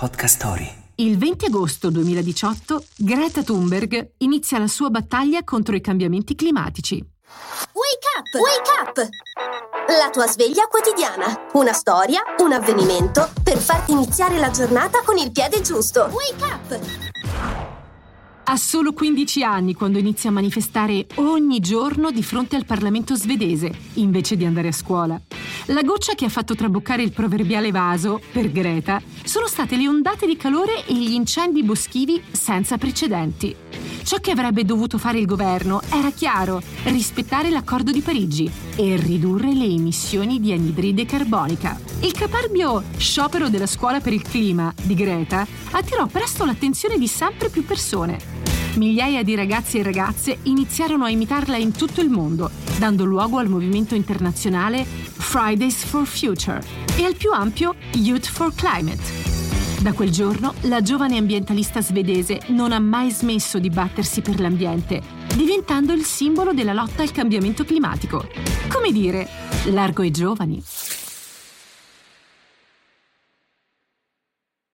Podcast Story. Il 20 agosto 2018 Greta Thunberg inizia la sua battaglia contro i cambiamenti climatici. Wake up! Wake up! La tua sveglia quotidiana. Una storia, un avvenimento per farti iniziare la giornata con il piede giusto. Wake up! Ha solo 15 anni quando inizia a manifestare ogni giorno di fronte al Parlamento svedese, invece di andare a scuola. La goccia che ha fatto traboccare il proverbiale vaso, per Greta, sono state le ondate di calore e gli incendi boschivi senza precedenti. Ciò che avrebbe dovuto fare il governo era chiaro, rispettare l'accordo di Parigi e ridurre le emissioni di anidride carbonica. Il caparbio sciopero della scuola per il clima di Greta attirò presto l'attenzione di sempre più persone. Migliaia di ragazzi e ragazze iniziarono a imitarla in tutto il mondo, dando luogo al movimento internazionale Fridays for Future e al più ampio Youth for Climate. Da quel giorno la giovane ambientalista svedese non ha mai smesso di battersi per l'ambiente, diventando il simbolo della lotta al cambiamento climatico. Come dire, largo ai giovani.